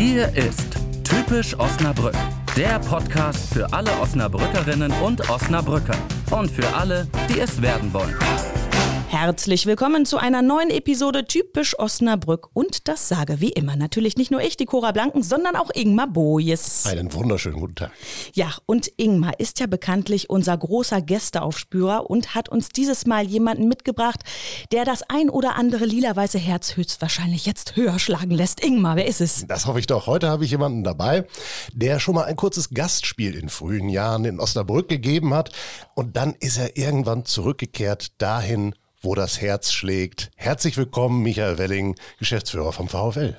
Hier ist Typisch Osnabrück, der Podcast für alle Osnabrückerinnen und Osnabrücker und für alle, die es werden wollen. Herzlich willkommen zu einer neuen Episode Typisch Osnabrück. Und das sage wie immer natürlich nicht nur ich, die Cora Blanken, sondern auch Ingmar Bojes. Einen wunderschönen guten Tag. Ja, und Ingmar ist ja bekanntlich unser großer Gästeaufspürer und hat uns dieses Mal jemanden mitgebracht, der das ein oder andere lila-weiße Herz höchstwahrscheinlich jetzt höher schlagen lässt. Ingmar, wer ist es? Das hoffe ich doch. Heute habe ich jemanden dabei, der schon mal ein kurzes Gastspiel in frühen Jahren in Osnabrück gegeben hat. Und dann ist er irgendwann zurückgekehrt dahin, wo das Herz schlägt. Herzlich willkommen, Michael Welling, Geschäftsführer vom VfL.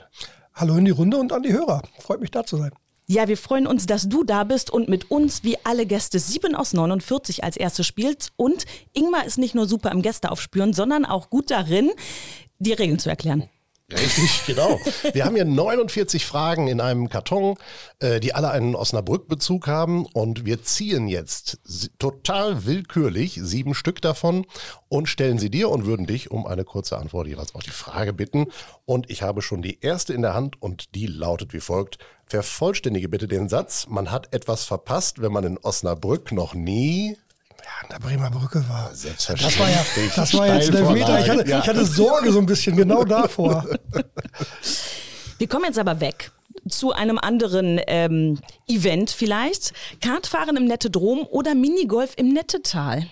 Hallo in die Runde und an die Hörer. Freut mich da zu sein. Ja, wir freuen uns, dass du da bist und mit uns wie alle Gäste 7 aus 49 als erstes spielst. Und Ingmar ist nicht nur super im Gästeaufspüren, sondern auch gut darin, die Regeln zu erklären. Richtig, genau. Wir haben hier 49 Fragen in einem Karton, äh, die alle einen Osnabrück-Bezug haben und wir ziehen jetzt total willkürlich sieben Stück davon und stellen sie dir und würden dich um eine kurze Antwort jeweils auf die Frage bitten. Und ich habe schon die erste in der Hand und die lautet wie folgt. Vervollständige bitte den Satz, man hat etwas verpasst, wenn man in Osnabrück noch nie an der Bremer Brücke war. Selbstverständlich. Das war ja, das war jetzt der Meter. Ich hatte, ja. ich hatte Sorge so ein bisschen genau davor. Wir kommen jetzt aber weg zu einem anderen ähm, Event vielleicht. Kartfahren im Nettedrom oder Minigolf im Nettetal?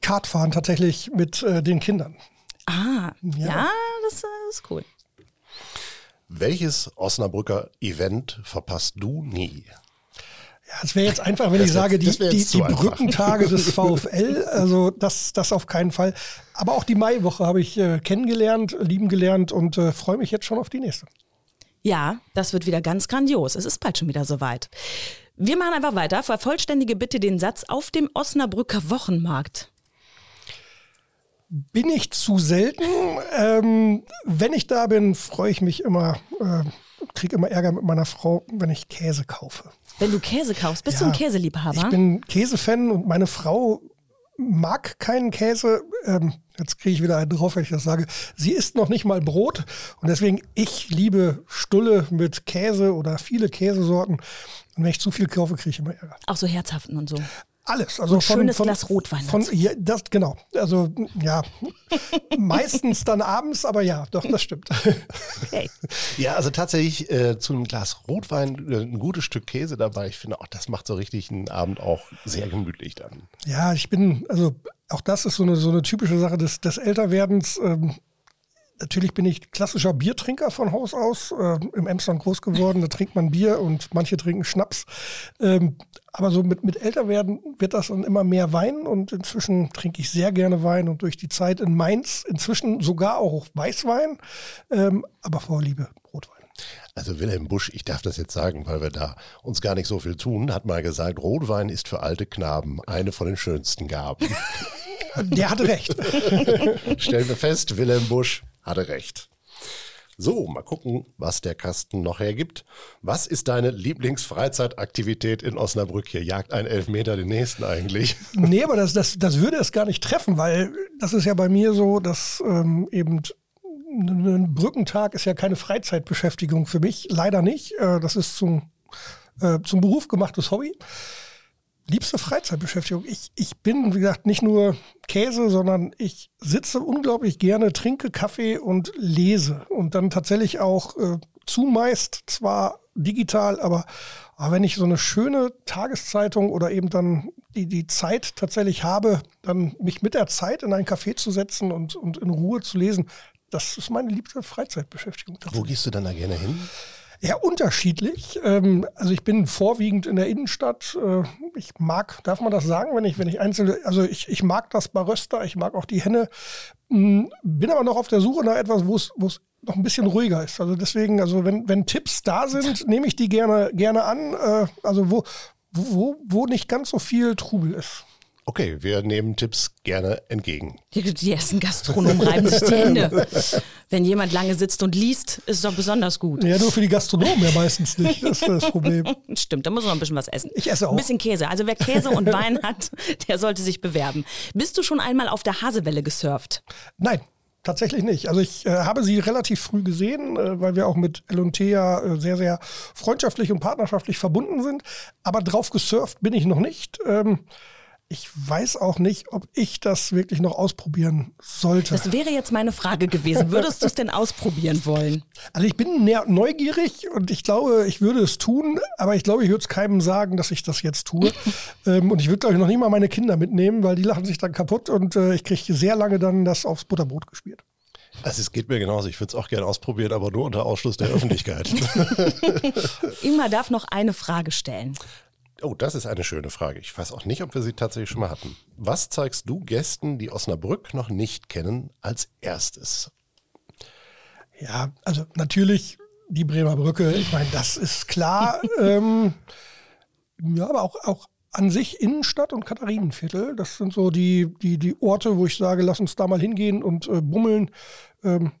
Kartfahren tatsächlich mit äh, den Kindern. Ah, ja, ja das, das ist cool. Welches Osnabrücker Event verpasst du nie? Ja, es wäre jetzt einfach, wenn das ich sage, die, die, die Brückentage des VfL, also das, das auf keinen Fall. Aber auch die Maiwoche habe ich äh, kennengelernt, lieben gelernt und äh, freue mich jetzt schon auf die nächste. Ja, das wird wieder ganz grandios. Es ist bald schon wieder soweit. Wir machen einfach weiter. Vervollständige bitte den Satz auf dem Osnabrücker Wochenmarkt. Bin ich zu selten. Ähm, wenn ich da bin, freue ich mich immer, äh, kriege immer Ärger mit meiner Frau, wenn ich Käse kaufe. Wenn du Käse kaufst, bist ja, du ein Käseliebhaber? Ich bin Käsefan und meine Frau mag keinen Käse. Ähm, jetzt kriege ich wieder einen drauf, wenn ich das sage. Sie isst noch nicht mal Brot und deswegen ich liebe Stulle mit Käse oder viele Käsesorten. Und wenn ich zu viel kaufe, kriege ich immer Ärger. Auch so herzhaften und so. Alles. Also ein von, schönes von, Glas Rotwein. Von, ja, das, genau. Also ja, meistens dann abends, aber ja, doch, das stimmt. Okay. Ja, also tatsächlich äh, zu einem Glas Rotwein äh, ein gutes Stück Käse dabei. Ich finde auch, das macht so richtig einen Abend auch sehr gemütlich dann. Ja, ich bin, also auch das ist so eine, so eine typische Sache des, des Älterwerdens. Ähm, Natürlich bin ich klassischer Biertrinker von Haus aus, äh, im Emsland groß geworden, da trinkt man Bier und manche trinken Schnaps. Ähm, aber so mit, mit Älterwerden wird das dann immer mehr Wein und inzwischen trinke ich sehr gerne Wein und durch die Zeit in Mainz inzwischen sogar auch Weißwein, ähm, aber Vorliebe Rotwein. Also Wilhelm Busch, ich darf das jetzt sagen, weil wir da uns gar nicht so viel tun, hat mal gesagt, Rotwein ist für alte Knaben eine von den schönsten Gaben. Der hatte recht. Stellen wir fest, Wilhelm Busch hatte recht. So, mal gucken, was der Kasten noch hergibt. Was ist deine Lieblingsfreizeitaktivität in Osnabrück? Hier jagt ein Elfmeter den nächsten eigentlich. Nee, aber das, das, das würde es gar nicht treffen, weil das ist ja bei mir so, dass ähm, eben ein Brückentag ist ja keine Freizeitbeschäftigung für mich, leider nicht. Äh, das ist zum, äh, zum Beruf gemachtes Hobby liebste Freizeitbeschäftigung. Ich, ich bin, wie gesagt, nicht nur Käse, sondern ich sitze unglaublich gerne, trinke Kaffee und lese. Und dann tatsächlich auch äh, zumeist zwar digital, aber, aber wenn ich so eine schöne Tageszeitung oder eben dann die, die Zeit tatsächlich habe, dann mich mit der Zeit in ein Café zu setzen und, und in Ruhe zu lesen, das ist meine liebste Freizeitbeschäftigung. Wo gehst du dann da gerne hin? Ja, unterschiedlich. Ähm, also ich bin vorwiegend in der Innenstadt. Äh, ich mag, darf man das sagen, wenn ich, wenn ich einzelne, also ich, ich mag das Baröster, ich mag auch die Henne, hm, bin aber noch auf der Suche nach etwas, wo es, wo es noch ein bisschen ruhiger ist. Also deswegen, also wenn, wenn Tipps da sind, nehme ich die gerne, gerne an. Äh, also wo, wo, wo nicht ganz so viel Trubel ist. Okay, wir nehmen Tipps gerne entgegen. Die, die ersten Gastronomen reiben sich die Hände. Wenn jemand lange sitzt und liest, ist es doch besonders gut. Ja, nur für die Gastronomen ja meistens nicht. Das ist das Problem. Stimmt, da muss man ein bisschen was essen. Ich esse auch. Ein bisschen Käse. Also wer Käse und Wein hat, der sollte sich bewerben. Bist du schon einmal auf der Hasewelle gesurft? Nein. tatsächlich nicht. Also ich äh, habe sie relativ früh gesehen, äh, weil wir auch mit L&T ja äh, sehr, sehr freundschaftlich und partnerschaftlich verbunden sind. Aber drauf gesurft bin ich noch nicht. Ähm, ich weiß auch nicht, ob ich das wirklich noch ausprobieren sollte. Das wäre jetzt meine Frage gewesen. Würdest du es denn ausprobieren wollen? Also ich bin neugierig und ich glaube, ich würde es tun, aber ich glaube, ich würde es keinem sagen, dass ich das jetzt tue. ähm, und ich würde, glaube ich, noch nicht mal meine Kinder mitnehmen, weil die lachen sich dann kaputt und äh, ich kriege sehr lange dann das aufs Butterbrot gespielt. Also es geht mir genauso. Ich würde es auch gerne ausprobieren, aber nur unter Ausschluss der Öffentlichkeit. Ingmar darf noch eine Frage stellen. Oh, das ist eine schöne Frage. Ich weiß auch nicht, ob wir sie tatsächlich schon mal hatten. Was zeigst du Gästen, die Osnabrück noch nicht kennen, als erstes? Ja, also natürlich die Bremer Brücke. Ich meine, das ist klar. ähm, ja, aber auch, auch an sich Innenstadt und Katharinenviertel. Das sind so die, die, die Orte, wo ich sage, lass uns da mal hingehen und äh, bummeln. Ähm,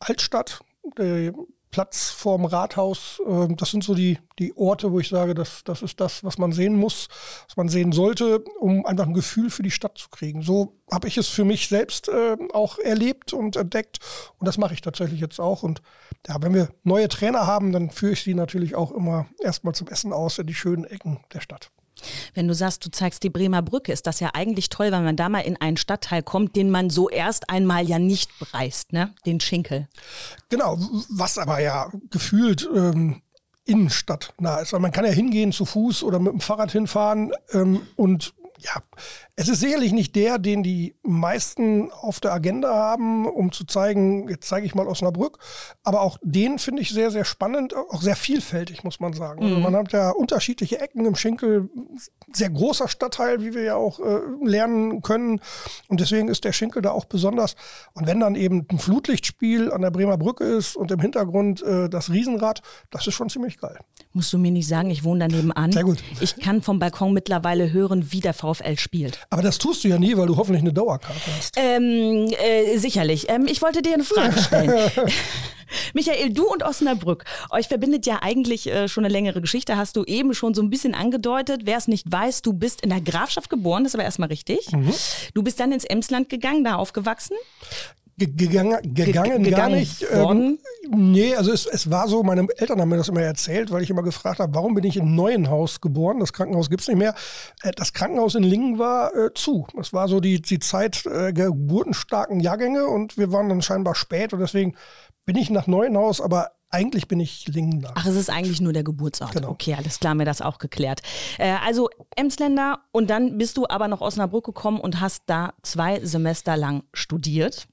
Altstadt, der Platz vorm Rathaus. Ähm, das sind so die, die Orte, wo ich sage, das, das ist das, was man sehen muss, was man sehen sollte, um einfach ein Gefühl für die Stadt zu kriegen. So habe ich es für mich selbst äh, auch erlebt und entdeckt. Und das mache ich tatsächlich jetzt auch. Und ja, wenn wir neue Trainer haben, dann führe ich sie natürlich auch immer erstmal zum Essen aus in die schönen Ecken der Stadt. Wenn du sagst, du zeigst die Bremer Brücke, ist das ja eigentlich toll, wenn man da mal in einen Stadtteil kommt, den man so erst einmal ja nicht bereist, ne? Den Schinkel. Genau, was aber ja gefühlt ähm, Innenstadt nah ist. Weil man kann ja hingehen zu Fuß oder mit dem Fahrrad hinfahren ähm, und ja, es ist sicherlich nicht der, den die meisten auf der Agenda haben, um zu zeigen, jetzt zeige ich mal Osnabrück. Aber auch den finde ich sehr, sehr spannend, auch sehr vielfältig, muss man sagen. Also mhm. Also man hat ja unterschiedliche Ecken im Schinkel, sehr großer Stadtteil, wie wir ja auch äh, lernen können. Und deswegen ist der Schinkel da auch besonders. Und wenn dann eben ein Flutlichtspiel an der Bremer Brücke ist und im Hintergrund äh, das Riesenrad, das ist schon ziemlich geil. Musst du mir nicht sagen, ich wohne daneben an. Sehr gut. Ich kann vom Balkon mittlerweile hören, wie der VfL spielt. Aber das tust du ja nie, weil du hoffentlich eine Dauerkarte hast. Ähm, äh, sicherlich. Ähm, ich wollte dir eine Frage stellen. Michael, du und Osnabrück, euch verbindet ja eigentlich äh, schon eine längere Geschichte, hast du eben schon so ein bisschen angedeutet. Wer es nicht weiß, du bist in der Grafschaft geboren, das ist aber erstmal richtig. Mhm. Du bist dann ins Emsland gegangen, da aufgewachsen gegangen, gegangen, Ge gar nicht. Ähm, nee, also es, es war so, meine Eltern haben mir das immer erzählt, weil ich immer gefragt habe, warum bin ich in Neuenhaus geboren? Das Krankenhaus gibt es nicht mehr. Äh, das Krankenhaus in Lingen war äh, zu. Das war so die, die Zeit äh, geburtenstarken Jahrgänge und wir waren dann scheinbar spät und deswegen bin ich nach Neuenhaus, aber eigentlich bin ich Lingen. Ach, es ist eigentlich nur der Geburtsort. Genau. Okay, alles klar, mir das auch geklärt. Äh, also Emsländer und dann bist du aber nach Osnabrück gekommen und hast da zwei Semester lang studiert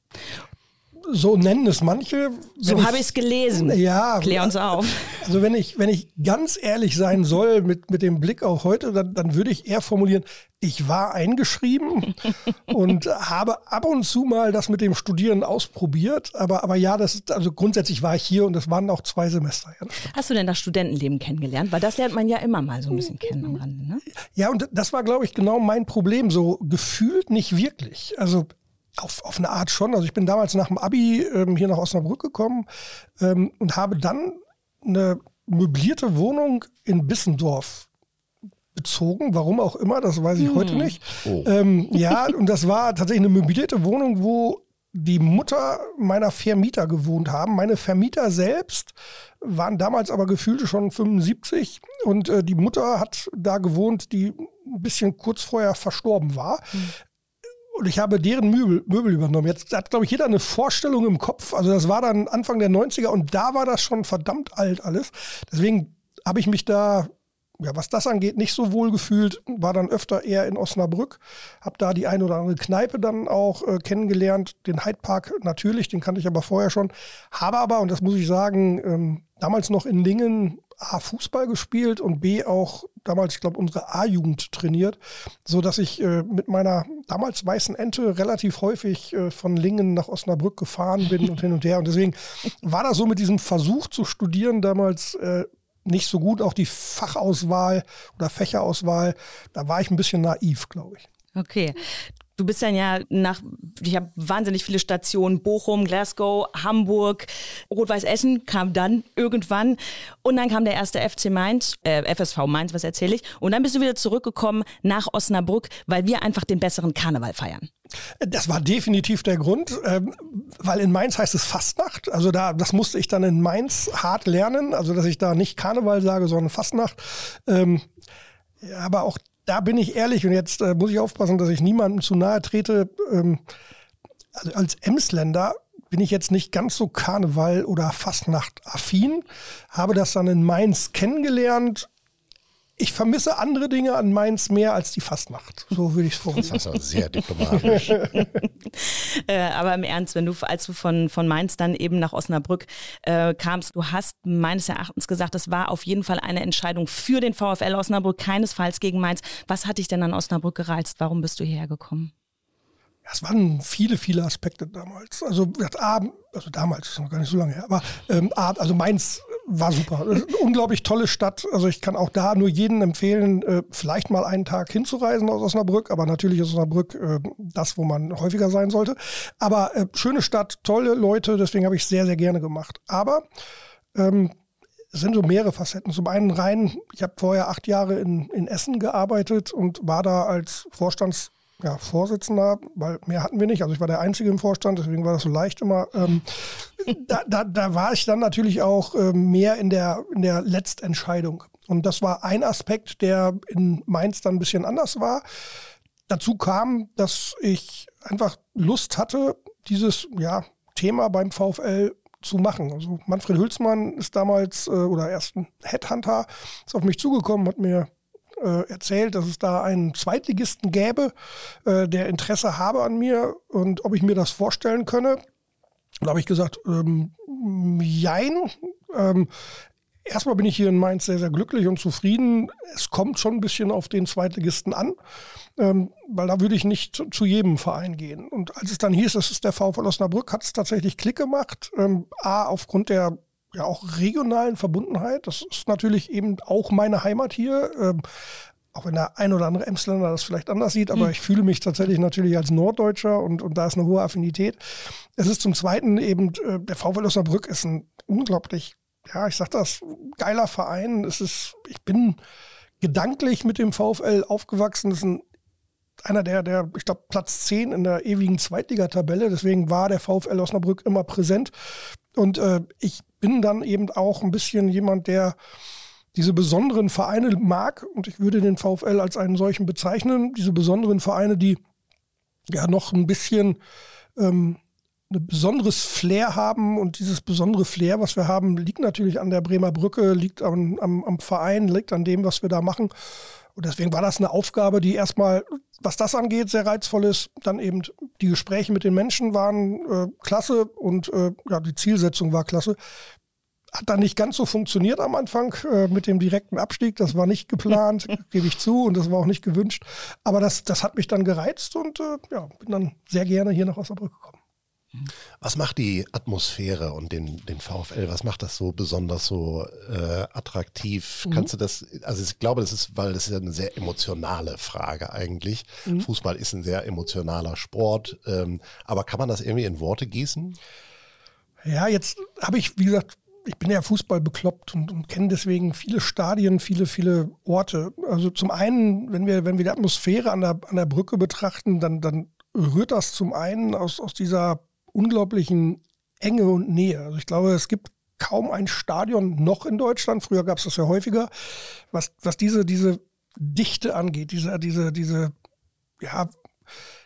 so nennen es manche. So habe ich es gelesen. Ja. Klär uns auf. Also wenn ich, wenn ich ganz ehrlich sein soll mit, mit dem Blick auf heute, dann, dann würde ich eher formulieren, ich war eingeschrieben und habe ab und zu mal das mit dem Studieren ausprobiert. Aber, aber ja, das ist, also grundsätzlich war ich hier und das waren auch zwei Semester. Ja, Hast du denn das Studentenleben kennengelernt? Weil das lernt man ja immer mal so ein bisschen kennen am Rande. Ne? Ja, und das war, glaube ich, genau mein Problem. So gefühlt nicht wirklich. Also auf, auf eine Art schon. Also ich bin damals nach dem Abi ähm, hier nach Osnabrück gekommen ähm, und habe dann eine möblierte Wohnung in Bissendorf bezogen. Warum auch immer, das weiß ich hm. heute nicht. Oh. Ähm, ja, und das war tatsächlich eine möblierte Wohnung, wo die Mutter meiner Vermieter gewohnt haben. Meine Vermieter selbst waren damals aber gefühlt schon 75 und äh, die Mutter hat da gewohnt, die ein bisschen kurz vorher verstorben war. Mhm. Und ich habe deren Möbel, Möbel übernommen. Jetzt hat, glaube ich, jeder eine Vorstellung im Kopf. Also das war dann Anfang der 90er und da war das schon verdammt alt alles. Deswegen habe ich mich da, ja, was das angeht, nicht so wohl gefühlt. War dann öfter eher in Osnabrück. Habe da die ein oder andere Kneipe dann auch äh, kennengelernt. Den Hyde Park natürlich, den kannte ich aber vorher schon. Habe aber, und das muss ich sagen, ähm, damals noch in Lingen A, Fußball gespielt und B, auch damals, ich glaube, unsere A-Jugend trainiert, so dass ich äh, mit meiner damals weißen Ente relativ häufig äh, von Lingen nach Osnabrück gefahren bin und hin und her. Und deswegen war das so mit diesem Versuch zu studieren damals äh, nicht so gut. Auch die Fachauswahl oder Fächerauswahl, da war ich ein bisschen naiv, glaube ich. Okay. Du bist dann ja nach, ich habe wahnsinnig viele Stationen, Bochum, Glasgow, Hamburg, Rot-Weiß Essen kam dann irgendwann und dann kam der erste FC Mainz, äh, FSV Mainz, was erzähle ich, und dann bist du wieder zurückgekommen nach Osnabrück, weil wir einfach den besseren Karneval feiern. Das war definitiv der Grund, ähm, weil in Mainz heißt es Fastnacht. Also da, das musste ich dann in Mainz hart lernen, also dass ich da nicht Karneval sage, sondern Fastnacht. Ähm, aber auch da bin ich ehrlich und jetzt äh, muss ich aufpassen, dass ich niemandem zu nahe trete. Ähm, also als Emsländer bin ich jetzt nicht ganz so Karneval- oder Fastnacht-affin, habe das dann in Mainz kennengelernt. Ich vermisse andere Dinge an Mainz mehr als die Fastnacht. So würde ich es formulieren. Das ist aber sehr diplomatisch. äh, aber im Ernst, wenn du, als du von, von Mainz dann eben nach Osnabrück äh, kamst, du hast meines Erachtens gesagt, das war auf jeden Fall eine Entscheidung für den VfL Osnabrück, keinesfalls gegen Mainz. Was hat dich denn an Osnabrück gereizt? Warum bist du hierher gekommen? Es waren viele, viele Aspekte damals. Also, also damals, ist noch gar nicht so lange her, aber ähm, also Mainz war super. Unglaublich tolle Stadt. Also ich kann auch da nur jedem empfehlen, äh, vielleicht mal einen Tag hinzureisen aus Osnabrück. Aber natürlich ist Osnabrück äh, das, wo man häufiger sein sollte. Aber äh, schöne Stadt, tolle Leute. Deswegen habe ich es sehr, sehr gerne gemacht. Aber ähm, es sind so mehrere Facetten. Zum einen rein, ich habe vorher acht Jahre in, in Essen gearbeitet und war da als Vorstands ja, Vorsitzender, weil mehr hatten wir nicht. Also ich war der Einzige im Vorstand, deswegen war das so leicht immer. Ähm, da, da, da war ich dann natürlich auch ähm, mehr in der, in der Letztentscheidung. Und das war ein Aspekt, der in Mainz dann ein bisschen anders war. Dazu kam, dass ich einfach Lust hatte, dieses ja, Thema beim VfL zu machen. Also Manfred Hülsmann ist damals äh, oder erst ein Headhunter, ist auf mich zugekommen, hat mir äh, erzählt, dass es da einen Zweitligisten gäbe, äh, der Interesse habe an mir und ob ich mir das vorstellen könne. Da habe ich gesagt, ähm, jein. Ähm, erstmal bin ich hier in Mainz sehr, sehr glücklich und zufrieden. Es kommt schon ein bisschen auf den Zweitligisten an, ähm, weil da würde ich nicht zu jedem Verein gehen. Und als es dann hieß, das ist der VfL Osnabrück, hat es tatsächlich Klick gemacht. Ähm, A, aufgrund der ja auch regionalen Verbundenheit. Das ist natürlich eben auch meine Heimat hier. Ähm, auch wenn der ein oder andere Emsländer das vielleicht anders sieht, aber mhm. ich fühle mich tatsächlich natürlich als Norddeutscher und, und da ist eine hohe Affinität. Es ist zum Zweiten eben, äh, der VfL Osnabrück ist ein unglaublich, ja, ich sag das, geiler Verein. Es ist, ich bin gedanklich mit dem VfL aufgewachsen. Es ist ein einer der, der ich glaube, Platz 10 in der ewigen Zweitligatabelle. Deswegen war der VfL Osnabrück immer präsent. Und äh, ich bin dann eben auch ein bisschen jemand, der diese besonderen Vereine mag. Und ich würde den VfL als einen solchen bezeichnen. Diese besonderen Vereine, die ja noch ein bisschen ähm, ein besonderes Flair haben und dieses besondere Flair, was wir haben, liegt natürlich an der Bremer Brücke, liegt am, am, am Verein, liegt an dem, was wir da machen. Und deswegen war das eine Aufgabe, die erstmal, was das angeht, sehr reizvoll ist. Dann eben die Gespräche mit den Menschen waren äh, klasse und äh, ja, die Zielsetzung war klasse. Hat dann nicht ganz so funktioniert am Anfang äh, mit dem direkten Abstieg. Das war nicht geplant, gebe ich zu, und das war auch nicht gewünscht. Aber das, das hat mich dann gereizt und äh, ja, bin dann sehr gerne hier nach Osnabrück gekommen. Was macht die Atmosphäre und den, den VfL, was macht das so besonders so äh, attraktiv? Mhm. Kannst du das, also ich glaube, das ist, weil das ist ja eine sehr emotionale Frage eigentlich. Mhm. Fußball ist ein sehr emotionaler Sport, ähm, aber kann man das irgendwie in Worte gießen? Ja, jetzt habe ich, wie gesagt, ich bin ja Fußball bekloppt und, und kenne deswegen viele Stadien, viele, viele Orte. Also zum einen, wenn wir, wenn wir die Atmosphäre an der, an der Brücke betrachten, dann, dann rührt das zum einen aus, aus dieser unglaublichen Enge und Nähe. Also ich glaube, es gibt kaum ein Stadion noch in Deutschland, früher gab es das ja häufiger, was, was diese, diese Dichte angeht, diese, diese, diese ja,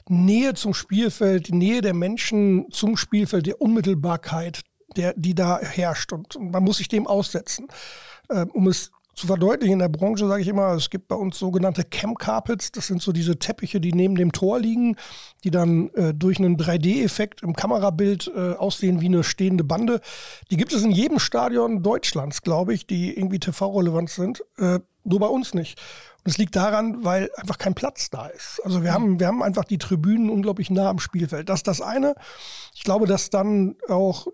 Nähe zum Spielfeld, die Nähe der Menschen zum Spielfeld, der Unmittelbarkeit, der, die da herrscht. Und, und man muss sich dem aussetzen, äh, um es zu verdeutlichen, in der Branche sage ich immer, es gibt bei uns sogenannte Cam Carpets. Das sind so diese Teppiche, die neben dem Tor liegen, die dann äh, durch einen 3D-Effekt im Kamerabild äh, aussehen wie eine stehende Bande. Die gibt es in jedem Stadion Deutschlands, glaube ich, die irgendwie TV-relevant sind. Äh, nur bei uns nicht. Und es liegt daran, weil einfach kein Platz da ist. Also wir haben, wir haben einfach die Tribünen unglaublich nah am Spielfeld. Das ist das eine. Ich glaube, dass dann auch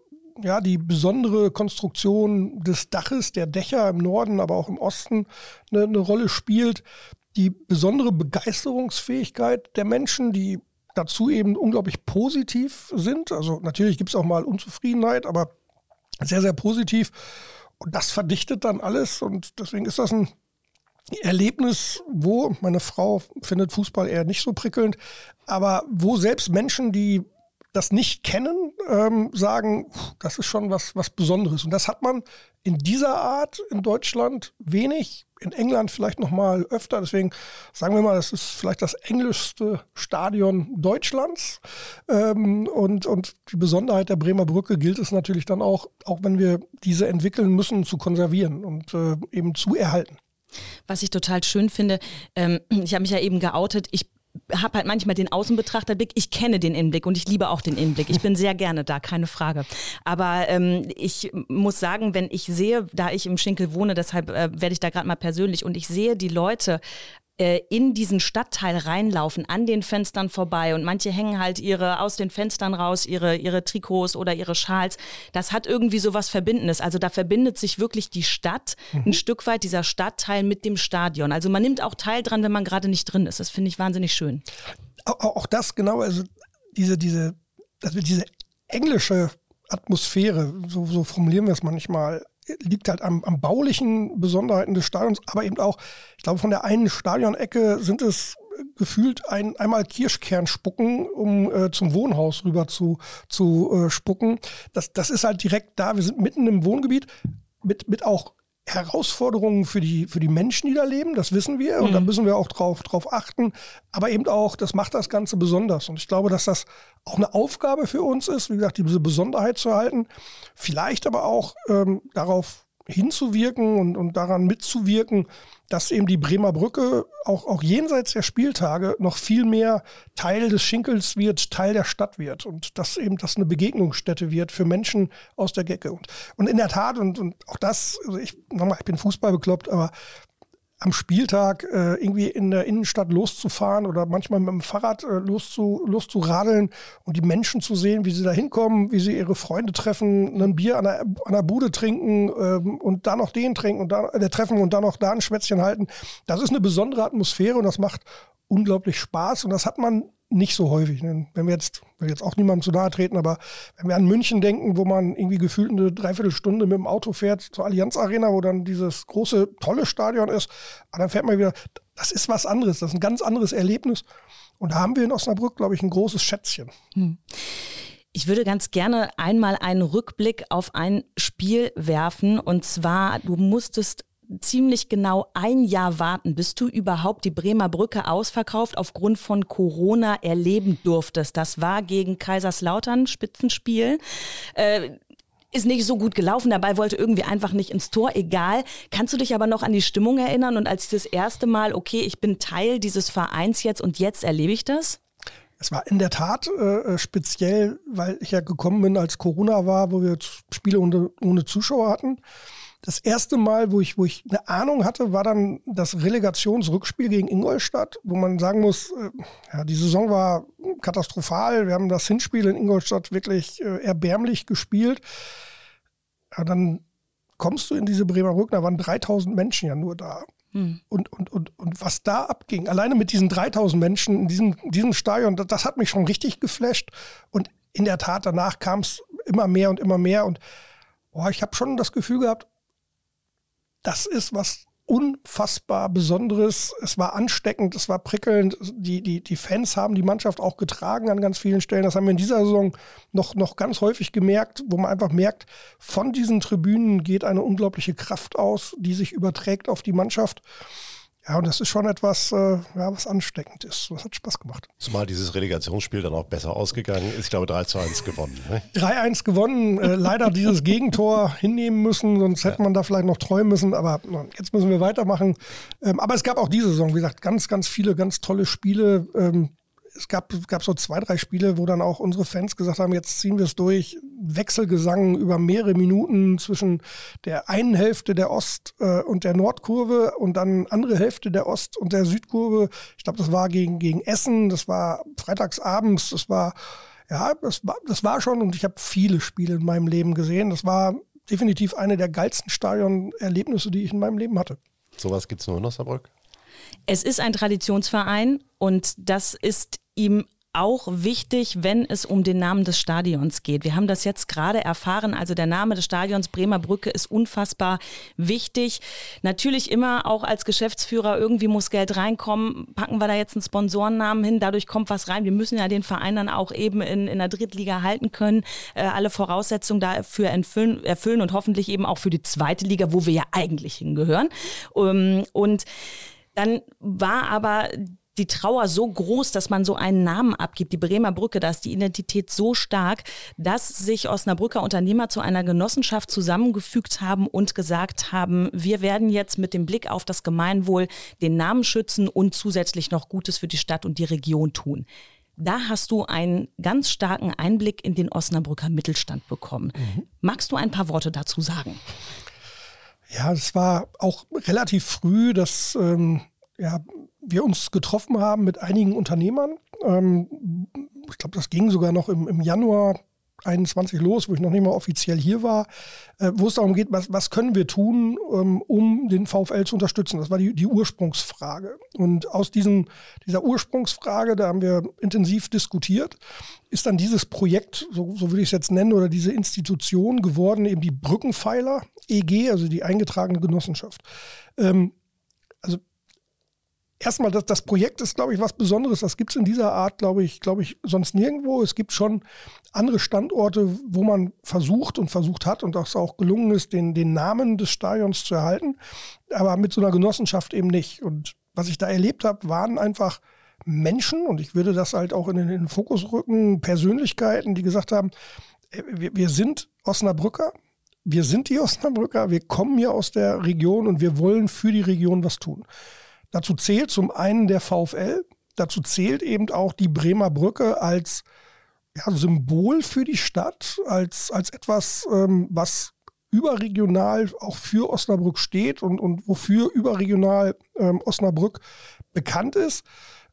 ja, die besondere Konstruktion des Daches, der Dächer im Norden, aber auch im Osten eine, eine Rolle spielt. Die besondere Begeisterungsfähigkeit der Menschen, die dazu eben unglaublich positiv sind. Also natürlich gibt es auch mal Unzufriedenheit, aber sehr, sehr positiv. Und das verdichtet dann alles und deswegen ist das ein Erlebnis, wo meine Frau findet Fußball eher nicht so prickelnd, aber wo selbst Menschen, die das nicht kennen, ähm, sagen, das ist schon was, was Besonderes. Und das hat man in dieser Art in Deutschland wenig, in England vielleicht noch mal öfter. Deswegen sagen wir mal, das ist vielleicht das englischste Stadion Deutschlands. Ähm, und, und die Besonderheit der Bremer Brücke gilt es natürlich dann auch, auch wenn wir diese entwickeln müssen, zu konservieren und äh, eben zu erhalten. Was ich total schön finde, ähm, ich habe mich ja eben geoutet, ich habe halt manchmal den Außenbetrachterblick. Ich kenne den Innenblick und ich liebe auch den Innenblick. Ich bin sehr gerne da, keine Frage. Aber ähm, ich muss sagen, wenn ich sehe, da ich im Schinkel wohne, deshalb äh, werde ich da gerade mal persönlich und ich sehe die Leute äh, in diesen Stadtteil reinlaufen, an den Fenstern vorbei und manche hängen halt ihre aus den Fenstern raus, ihre, ihre Trikots oder ihre Schals. Das hat irgendwie so was Verbindendes. Also da verbindet sich wirklich die Stadt, mhm. ein Stück weit dieser Stadtteil mit dem Stadion. Also man nimmt auch teil dran, wenn man gerade nicht drin ist. Das finde ich wahnsinnig schön. Auch, auch das genau, also diese, diese, also diese englische Atmosphäre, so, so formulieren wir es manchmal, liegt halt am, am baulichen Besonderheiten des Stadions, aber eben auch, ich glaube, von der einen Stadionecke sind es gefühlt ein, einmal Kirschkern spucken, um äh, zum Wohnhaus rüber zu, zu äh, spucken. Das, das ist halt direkt da. Wir sind mitten im Wohngebiet mit, mit auch Herausforderungen für die, für die Menschen, die da leben, das wissen wir und mhm. da müssen wir auch drauf, drauf achten. Aber eben auch, das macht das Ganze besonders. Und ich glaube, dass das auch eine Aufgabe für uns ist, wie gesagt, diese Besonderheit zu erhalten. Vielleicht aber auch ähm, darauf hinzuwirken und, und daran mitzuwirken, dass eben die Bremer Brücke auch, auch jenseits der Spieltage noch viel mehr Teil des Schinkels wird, Teil der Stadt wird und dass eben das eine Begegnungsstätte wird für Menschen aus der Gecke. Und, und in der Tat, und, und auch das, also ich, nochmal, ich bin Fußball bekloppt, aber am Spieltag äh, irgendwie in der Innenstadt loszufahren oder manchmal mit dem Fahrrad äh, loszu, loszuradeln und die Menschen zu sehen, wie sie da hinkommen, wie sie ihre Freunde treffen, ein Bier an der, an der Bude trinken ähm, und da noch den trinken und da äh, treffen und dann noch da ein Schwätzchen halten. Das ist eine besondere Atmosphäre und das macht unglaublich Spaß und das hat man nicht so häufig. Wenn wir jetzt, will jetzt auch niemandem zu nahe treten, aber wenn wir an München denken, wo man irgendwie gefühlt eine Dreiviertelstunde mit dem Auto fährt zur Allianz Arena, wo dann dieses große, tolle Stadion ist, dann fährt man wieder, das ist was anderes, das ist ein ganz anderes Erlebnis. Und da haben wir in Osnabrück, glaube ich, ein großes Schätzchen. Hm. Ich würde ganz gerne einmal einen Rückblick auf ein Spiel werfen. Und zwar, du musstest ziemlich genau ein Jahr warten, bis du überhaupt die Bremer Brücke ausverkauft aufgrund von Corona erleben durftest. Das war gegen Kaiserslautern Spitzenspiel. Äh, ist nicht so gut gelaufen, dabei wollte irgendwie einfach nicht ins Tor, egal. Kannst du dich aber noch an die Stimmung erinnern und als das erste Mal, okay, ich bin Teil dieses Vereins jetzt und jetzt erlebe ich das? Es war in der Tat äh, speziell, weil ich ja gekommen bin, als Corona war, wo wir Spiele ohne, ohne Zuschauer hatten. Das erste Mal, wo ich, wo ich eine Ahnung hatte, war dann das Relegationsrückspiel gegen Ingolstadt, wo man sagen muss, äh, ja, die Saison war katastrophal. Wir haben das Hinspiel in Ingolstadt wirklich äh, erbärmlich gespielt. Ja, dann kommst du in diese Bremer Brücke, da waren 3000 Menschen ja nur da. Hm. Und, und, und, und was da abging, alleine mit diesen 3000 Menschen in diesem, diesem Stadion, das, das hat mich schon richtig geflasht. Und in der Tat, danach kam es immer mehr und immer mehr. Und oh, ich habe schon das Gefühl gehabt, das ist was unfassbar Besonderes. Es war ansteckend, es war prickelnd. Die, die, die Fans haben die Mannschaft auch getragen an ganz vielen Stellen. Das haben wir in dieser Saison noch, noch ganz häufig gemerkt, wo man einfach merkt, von diesen Tribünen geht eine unglaubliche Kraft aus, die sich überträgt auf die Mannschaft. Ja, und das ist schon etwas, äh, ja, was ansteckend ist. Das hat Spaß gemacht. Zumal dieses Relegationsspiel dann auch besser ausgegangen ist. Ich glaube, 3 zu 1 gewonnen. Ne? 3-1 gewonnen. Äh, leider dieses Gegentor hinnehmen müssen, sonst hätte man da vielleicht noch träumen müssen. Aber jetzt müssen wir weitermachen. Ähm, aber es gab auch diese Saison, wie gesagt, ganz, ganz viele ganz tolle Spiele. Ähm, es gab, gab so zwei, drei Spiele, wo dann auch unsere Fans gesagt haben, jetzt ziehen wir es durch. Wechselgesang über mehrere Minuten zwischen der einen Hälfte der Ost- äh, und der Nordkurve und dann andere Hälfte der Ost- und der Südkurve. Ich glaube, das war gegen, gegen Essen, das war freitagsabends, das war, ja, das war, das war schon und ich habe viele Spiele in meinem Leben gesehen. Das war definitiv eine der geilsten Stadionerlebnisse, die ich in meinem Leben hatte. Sowas gibt es nur in Osnabrück? Es ist ein Traditionsverein und das ist ihm auch wichtig, wenn es um den Namen des Stadions geht. Wir haben das jetzt gerade erfahren. Also der Name des Stadions Bremer Brücke ist unfassbar wichtig. Natürlich immer auch als Geschäftsführer irgendwie muss Geld reinkommen. Packen wir da jetzt einen Sponsorennamen hin, dadurch kommt was rein. Wir müssen ja den Verein dann auch eben in, in der Drittliga halten können, äh, alle Voraussetzungen dafür erfüllen, erfüllen und hoffentlich eben auch für die zweite Liga, wo wir ja eigentlich hingehören. Um, ähm, und dann war aber die Trauer so groß, dass man so einen Namen abgibt, die Bremer Brücke, da ist die Identität so stark, dass sich Osnabrücker Unternehmer zu einer Genossenschaft zusammengefügt haben und gesagt haben, wir werden jetzt mit dem Blick auf das Gemeinwohl den Namen schützen und zusätzlich noch Gutes für die Stadt und die Region tun. Da hast du einen ganz starken Einblick in den Osnabrücker Mittelstand bekommen. Mhm. Magst du ein paar Worte dazu sagen? Ja, es war auch relativ früh, dass ähm, ja, wir uns getroffen haben mit einigen Unternehmern. Ähm, ich glaube, das ging sogar noch im, im Januar 21 los, wo ich noch nicht mal offiziell hier war, äh, wo es darum geht, was, was können wir tun, ähm, um den VfL zu unterstützen. Das war die, die Ursprungsfrage. Und aus diesem, dieser Ursprungsfrage, da haben wir intensiv diskutiert, ist dann dieses Projekt, so, so würde ich es jetzt nennen, oder diese Institution geworden, eben die Brückenpfeiler EG, also die eingetragene Genossenschaft. Ähm, also erstmal, das, das Projekt ist, glaube ich, was Besonderes. Das gibt es in dieser Art, glaube ich, glaube ich, sonst nirgendwo. Es gibt schon andere Standorte, wo man versucht und versucht hat und das auch gelungen ist, den, den Namen des Stadions zu erhalten, aber mit so einer Genossenschaft eben nicht. Und was ich da erlebt habe, waren einfach Menschen, und ich würde das halt auch in den, in den Fokus rücken, Persönlichkeiten, die gesagt haben, äh, wir, wir sind Osnabrücker, wir sind die Osnabrücker, wir kommen hier aus der Region und wir wollen für die Region was tun. Dazu zählt zum einen der VfL, dazu zählt eben auch die Bremer Brücke als ja, Symbol für die Stadt, als, als etwas, ähm, was überregional auch für Osnabrück steht und, und wofür überregional ähm, Osnabrück bekannt ist.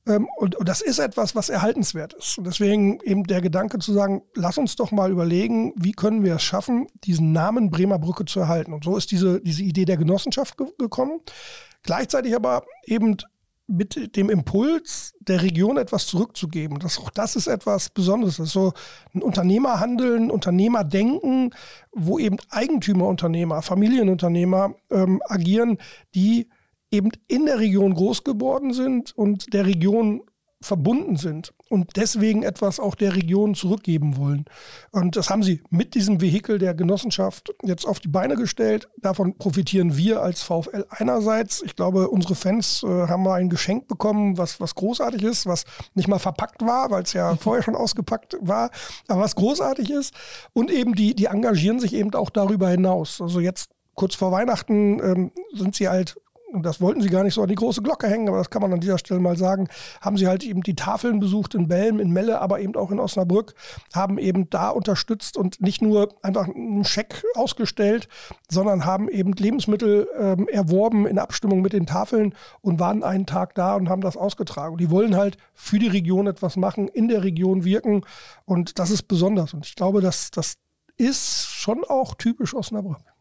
Ähm, und, und, das ist etwas, was erhaltenswert ist. Und deswegen eben der Gedanke zu sagen, lass uns doch mal überlegen, wie können wir es schaffen, diesen Namen Bremer Brücke zu erhalten. Und so ist diese, diese Idee der Genossenschaft ge gekommen. Gleichzeitig aber eben mit dem Impuls der Region etwas zurückzugeben. Das, auch das ist etwas Besonderes. Das ist so ein Unternehmerhandeln, Unternehmerdenken, wo eben Eigentümerunternehmer, Familienunternehmer ähm, agieren, die eben in der Region groß geworden sind und der Region verbunden sind und deswegen etwas auch der Region zurückgeben wollen. Und das haben sie mit diesem Vehikel der Genossenschaft jetzt auf die Beine gestellt. Davon profitieren wir als VfL einerseits. Ich glaube, unsere Fans äh, haben mal ein Geschenk bekommen, was, was großartig ist, was nicht mal verpackt war, weil es ja vorher schon ausgepackt war, aber was großartig ist. Und eben die, die engagieren sich eben auch darüber hinaus. Also jetzt kurz vor Weihnachten ähm, sind sie halt das wollten sie gar nicht so an die große Glocke hängen, aber das kann man an dieser Stelle mal sagen, haben sie halt eben die Tafeln besucht in Belm, in Melle, aber eben auch in Osnabrück, haben eben da unterstützt und nicht nur einfach einen Scheck ausgestellt, sondern haben eben Lebensmittel ähm, erworben in Abstimmung mit den Tafeln und waren einen Tag da und haben das ausgetragen. Und die wollen halt für die Region etwas machen, in der Region wirken und das ist besonders. Und ich glaube, dass das ist schon auch typisch Osnabrück.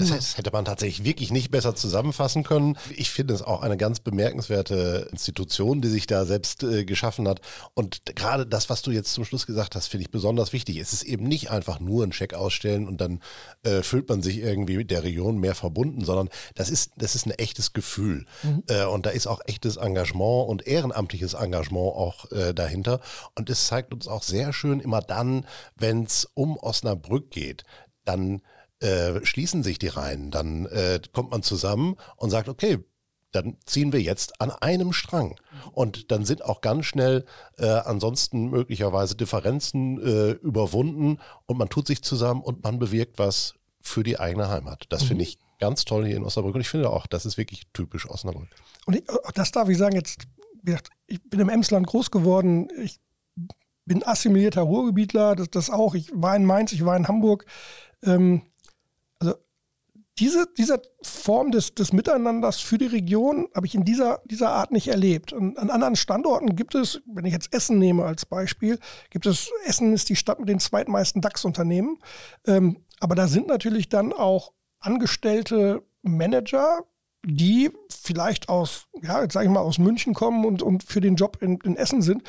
Das heißt, hätte man tatsächlich wirklich nicht besser zusammenfassen können. Ich finde es auch eine ganz bemerkenswerte Institution, die sich da selbst äh, geschaffen hat. Und gerade das, was du jetzt zum Schluss gesagt hast, finde ich besonders wichtig. Es ist eben nicht einfach nur ein Scheck ausstellen und dann äh, fühlt man sich irgendwie mit der Region mehr verbunden, sondern das ist, das ist ein echtes Gefühl. Mhm. Äh, und da ist auch echtes Engagement und ehrenamtliches Engagement auch äh, dahinter. Und es zeigt uns auch sehr schön immer dann, wenn es um Osnabrück geht, dann äh, schließen sich die Reihen. Dann äh, kommt man zusammen und sagt, okay, dann ziehen wir jetzt an einem Strang. Und dann sind auch ganz schnell äh, ansonsten möglicherweise Differenzen äh, überwunden und man tut sich zusammen und man bewirkt was für die eigene Heimat. Das mhm. finde ich ganz toll hier in Osnabrück und ich finde auch, das ist wirklich typisch Osnabrück. Und ich, das darf ich sagen, jetzt, ich bin im Emsland groß geworden, ich bin assimilierter Ruhrgebietler, das, das auch, ich war in Mainz, ich war in Hamburg. Ähm, diese, diese Form des, des Miteinanders für die Region habe ich in dieser, dieser Art nicht erlebt. Und an anderen Standorten gibt es, wenn ich jetzt Essen nehme als Beispiel, gibt es, Essen ist die Stadt mit den zweitmeisten DAX-Unternehmen. Ähm, aber da sind natürlich dann auch angestellte Manager, die vielleicht aus, ja, jetzt sage ich mal, aus München kommen und, und für den Job in, in Essen sind,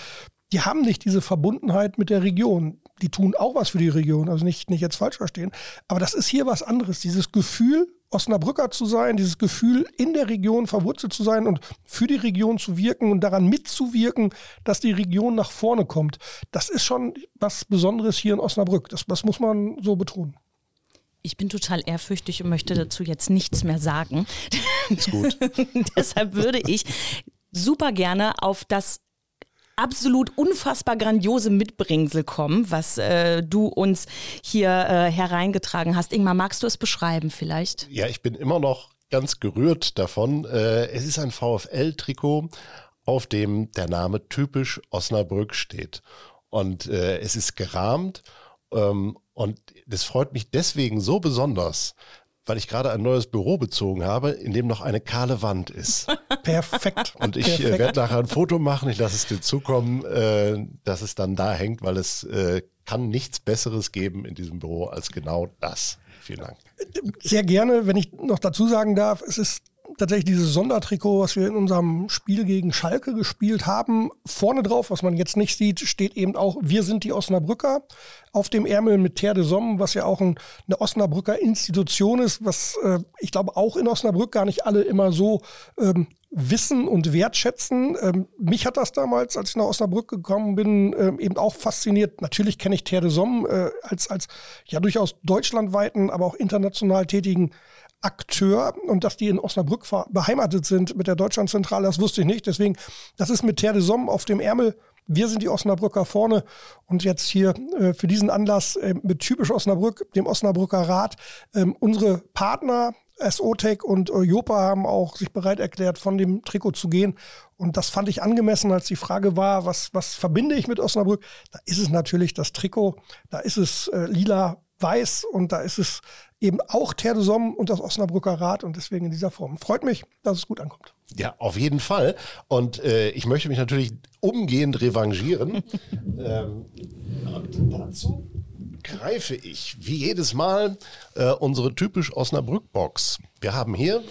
die haben nicht diese Verbundenheit mit der Region. Die tun auch was für die Region, also nicht, nicht jetzt falsch verstehen. Aber das ist hier was anderes. Dieses Gefühl, Osnabrücker zu sein, dieses Gefühl, in der Region verwurzelt zu sein und für die Region zu wirken und daran mitzuwirken, dass die Region nach vorne kommt. Das ist schon was Besonderes hier in Osnabrück. Das, das muss man so betonen. Ich bin total ehrfürchtig und möchte dazu jetzt nichts mehr sagen. Ist gut. Deshalb würde ich super gerne auf das absolut unfassbar grandiose Mitbringsel kommen, was äh, du uns hier äh, hereingetragen hast. Ingmar, magst du es beschreiben vielleicht? Ja, ich bin immer noch ganz gerührt davon. Äh, es ist ein VfL-Trikot, auf dem der Name typisch Osnabrück steht. Und äh, es ist gerahmt. Ähm, und das freut mich deswegen so besonders, weil ich gerade ein neues Büro bezogen habe, in dem noch eine kahle Wand ist. Perfekt. Und ich äh, werde nachher ein Foto machen, ich lasse es dir zukommen, äh, dass es dann da hängt, weil es äh, kann nichts Besseres geben in diesem Büro als genau das. Vielen Dank. Sehr gerne, wenn ich noch dazu sagen darf, es ist tatsächlich dieses Sondertrikot, was wir in unserem Spiel gegen Schalke gespielt haben. Vorne drauf, was man jetzt nicht sieht, steht eben auch, wir sind die Osnabrücker. Auf dem Ärmel mit Terre de Somme, was ja auch ein, eine Osnabrücker Institution ist, was äh, ich glaube auch in Osnabrück gar nicht alle immer so ähm, wissen und wertschätzen. Ähm, mich hat das damals, als ich nach Osnabrück gekommen bin, ähm, eben auch fasziniert. Natürlich kenne ich Terre de Somme äh, als, als ja durchaus deutschlandweiten, aber auch international tätigen Akteur und dass die in Osnabrück beheimatet sind mit der Deutschlandzentrale, das wusste ich nicht. Deswegen, das ist mit Terre de Somme auf dem Ärmel. Wir sind die Osnabrücker vorne und jetzt hier äh, für diesen Anlass äh, mit typisch Osnabrück, dem Osnabrücker Rat, äh, unsere Partner SOTEC und Jopa haben auch sich bereit erklärt, von dem Trikot zu gehen. Und das fand ich angemessen, als die Frage war, was, was verbinde ich mit Osnabrück? Da ist es natürlich das Trikot, da ist es äh, lila weiß und da ist es eben auch Terre de Somme und das Osnabrücker Rad und deswegen in dieser Form. Freut mich, dass es gut ankommt. Ja, auf jeden Fall. Und äh, ich möchte mich natürlich umgehend revanchieren. ähm, und dazu greife ich wie jedes Mal äh, unsere typisch Osnabrück-Box. Wir haben hier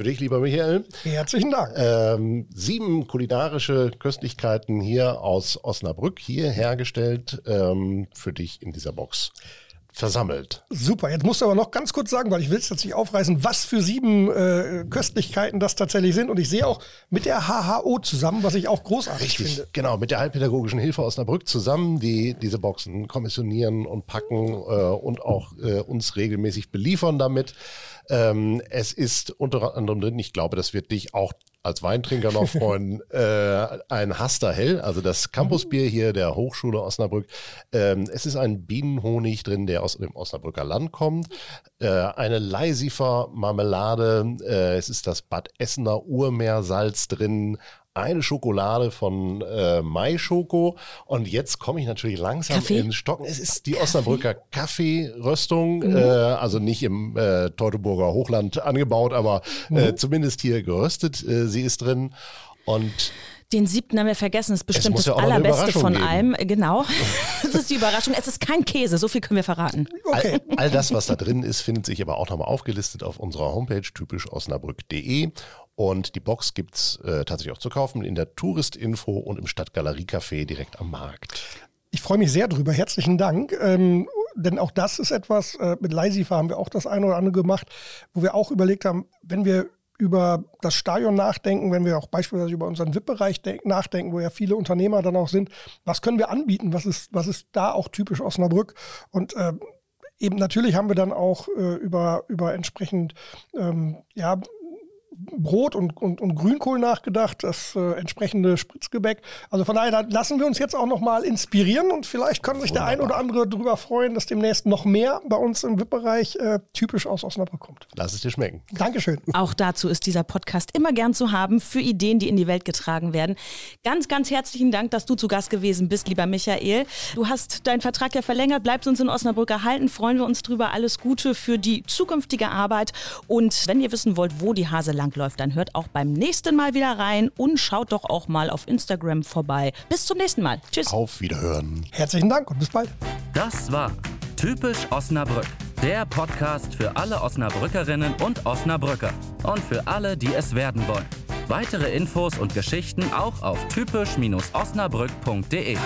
für dich, lieber Michael. Herzlichen Dank. Ähm, sieben kulinarische Köstlichkeiten hier aus Osnabrück, hier hergestellt, ähm, für dich in dieser Box versammelt. Super, jetzt musst du aber noch ganz kurz sagen, weil ich will es jetzt nicht aufreißen, was für sieben äh, Köstlichkeiten das tatsächlich sind. Und ich sehe auch mit der HHO zusammen, was ich auch großartig Richtig, finde. genau, mit der Heilpädagogischen Hilfe Osnabrück zusammen, die diese Boxen kommissionieren und packen äh, und auch äh, uns regelmäßig beliefern damit. Ähm, es ist unter anderem drin, ich glaube, das wird dich auch als Weintrinker noch freuen, äh, ein Haster Hell, also das Campusbier hier der Hochschule Osnabrück. Ähm, es ist ein Bienenhonig drin, der aus dem Osnabrücker Land kommt. Äh, eine Leisifer Marmelade, äh, es ist das Bad Essener Urmeersalz drin, eine Schokolade von äh, Mai Schoko und jetzt komme ich natürlich langsam Kaffee? ins Stocken. Es ist die Osnabrücker Kaffeeröstung, mhm. äh, also nicht im äh, Teutoburger Hochland angebaut, aber äh, mhm. zumindest hier geröstet. Sie ist drin und den siebten haben wir vergessen, das ist bestimmt das ja allerbeste von geben. allem. Genau. Das ist die Überraschung. Es ist kein Käse, so viel können wir verraten. Okay. All, all das, was da drin ist, findet sich aber auch nochmal aufgelistet auf unserer Homepage typischosnabrück.de. Und die Box gibt es äh, tatsächlich auch zu kaufen in der Touristinfo und im Stadtgaleriecafé direkt am Markt. Ich freue mich sehr drüber. Herzlichen Dank. Ähm, denn auch das ist etwas, äh, mit Leisifa haben wir auch das eine oder andere gemacht, wo wir auch überlegt haben, wenn wir über das Stadion nachdenken, wenn wir auch beispielsweise über unseren VIP-Bereich nachdenken, wo ja viele Unternehmer dann auch sind, was können wir anbieten? Was ist, was ist da auch typisch Osnabrück? Und äh, eben natürlich haben wir dann auch äh, über, über entsprechend ähm, ja, Brot und, und, und Grünkohl nachgedacht, das äh, entsprechende Spritzgebäck. Also von daher lassen wir uns jetzt auch noch mal inspirieren und vielleicht kann sich Wunderbar. der ein oder andere darüber freuen, dass demnächst noch mehr bei uns im VIP-Bereich äh, typisch aus Osnabrück kommt. Lass es dir schmecken. Dankeschön. Auch dazu ist dieser Podcast immer gern zu haben für Ideen, die in die Welt getragen werden. Ganz, ganz herzlichen Dank, dass du zu Gast gewesen bist, lieber Michael. Du hast deinen Vertrag ja verlängert, bleibst uns in Osnabrück erhalten, freuen wir uns drüber. Alles Gute für die zukünftige Arbeit und wenn ihr wissen wollt, wo die Hase lang läuft, dann hört auch beim nächsten Mal wieder rein und schaut doch auch mal auf Instagram vorbei. Bis zum nächsten Mal. Tschüss. Auf Wiederhören. Herzlichen Dank und bis bald. Das war Typisch Osnabrück, der Podcast für alle Osnabrückerinnen und Osnabrücker und für alle, die es werden wollen. Weitere Infos und Geschichten auch auf typisch-osnabrück.de.